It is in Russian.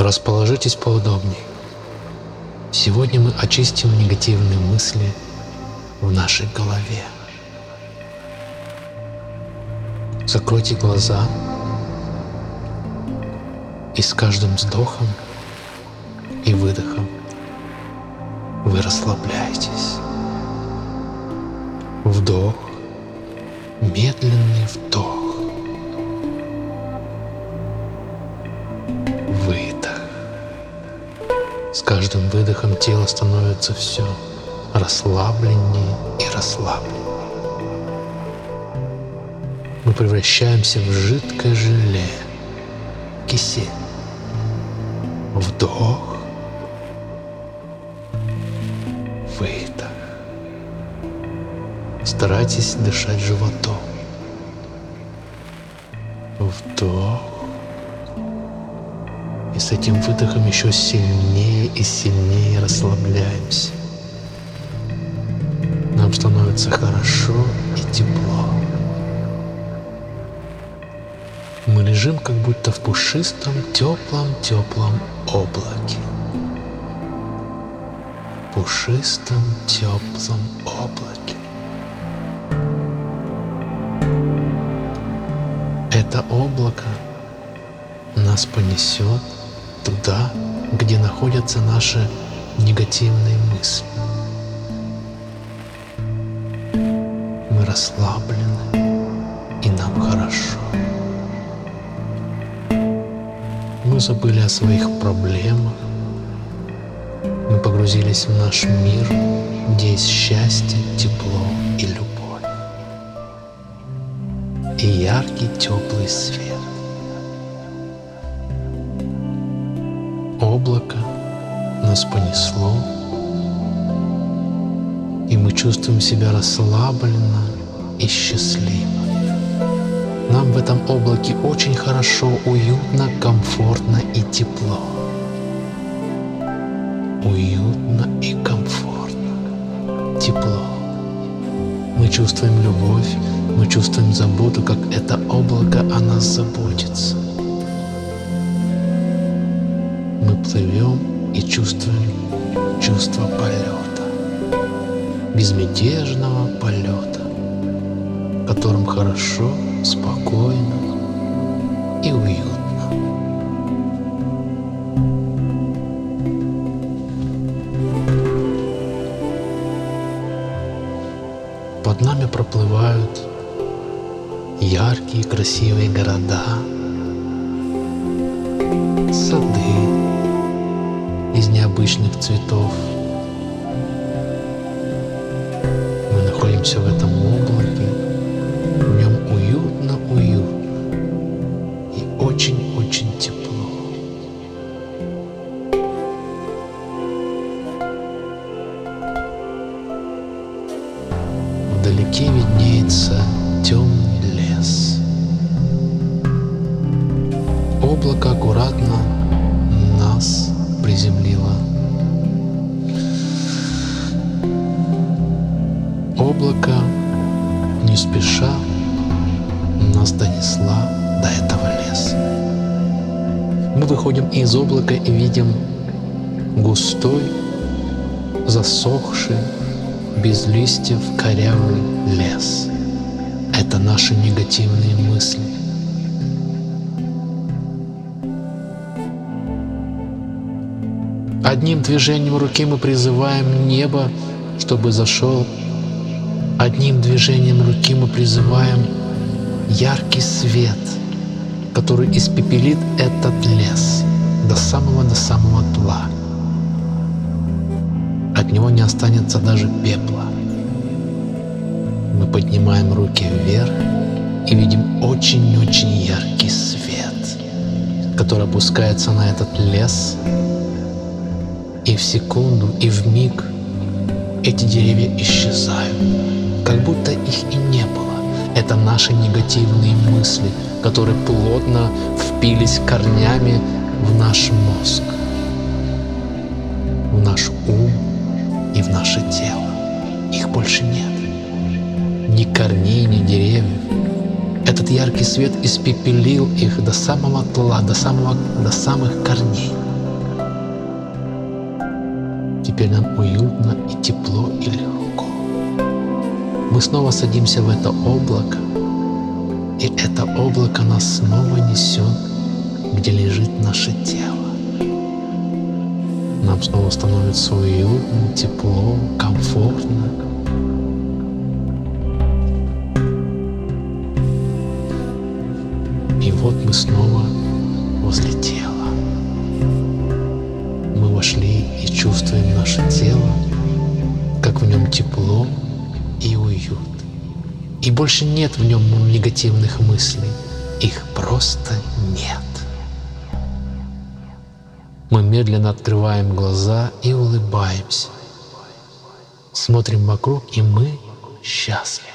Расположитесь поудобней. Сегодня мы очистим негативные мысли в нашей голове. Закройте глаза и с каждым вздохом и выдохом вы расслабляетесь. Вдох, медленный вдох. С каждым выдохом тело становится все расслабленнее и расслабленнее. Мы превращаемся в жидкое желе, кисель. Вдох, выдох. Старайтесь дышать животом. Вдох. С этим выдохом еще сильнее и сильнее расслабляемся. Нам становится хорошо и тепло. Мы лежим как будто в пушистом, теплом, теплом облаке. Пушистом, теплом облаке. Это облако нас понесет туда, где находятся наши негативные мысли. Мы расслаблены, и нам хорошо. Мы забыли о своих проблемах. Мы погрузились в наш мир, где есть счастье, тепло и любовь. И яркий теплый свет. Облако нас понесло, и мы чувствуем себя расслабленно и счастливо. Нам в этом облаке очень хорошо, уютно, комфортно и тепло. Уютно и комфортно. Тепло. Мы чувствуем любовь, мы чувствуем заботу, как это облако о нас заботится. Мы плывем и чувствуем чувство полета. Безмятежного полета, в котором хорошо спокойно и уютно. Под нами проплывают яркие красивые города, сады необычных цветов. Мы находимся в этом облаке, в нем уютно-уютно и очень-очень тепло. Вдалеке виднеется темный лес. Облако аккуратно нас приземлило. Спеша нас донесла до этого леса. Мы выходим из облака и видим густой, засохший, без листьев корявый лес. Это наши негативные мысли. Одним движением руки мы призываем небо, чтобы зашел. Одним движением руки мы призываем яркий свет, который испепелит этот лес до самого до самого тла. От него не останется даже пепла. Мы поднимаем руки вверх и видим очень-очень яркий свет, который опускается на этот лес, и в секунду, и в миг эти деревья исчезают, как будто их и не было. Это наши негативные мысли, которые плотно впились корнями в наш мозг, в наш ум и в наше тело. Их больше нет. Ни корней, ни деревьев. Этот яркий свет испепелил их до самого тла, до, самого, до самых корней. теперь нам уютно и тепло и легко. Мы снова садимся в это облако, и это облако нас снова несет, где лежит наше тело. Нам снова становится уютно, тепло, комфортно. И вот мы снова возле тела. Мы вошли и чувствуем наше тело, как в нем тепло и уют. И больше нет в нем негативных мыслей. Их просто нет. Мы медленно открываем глаза и улыбаемся. Смотрим вокруг, и мы счастливы.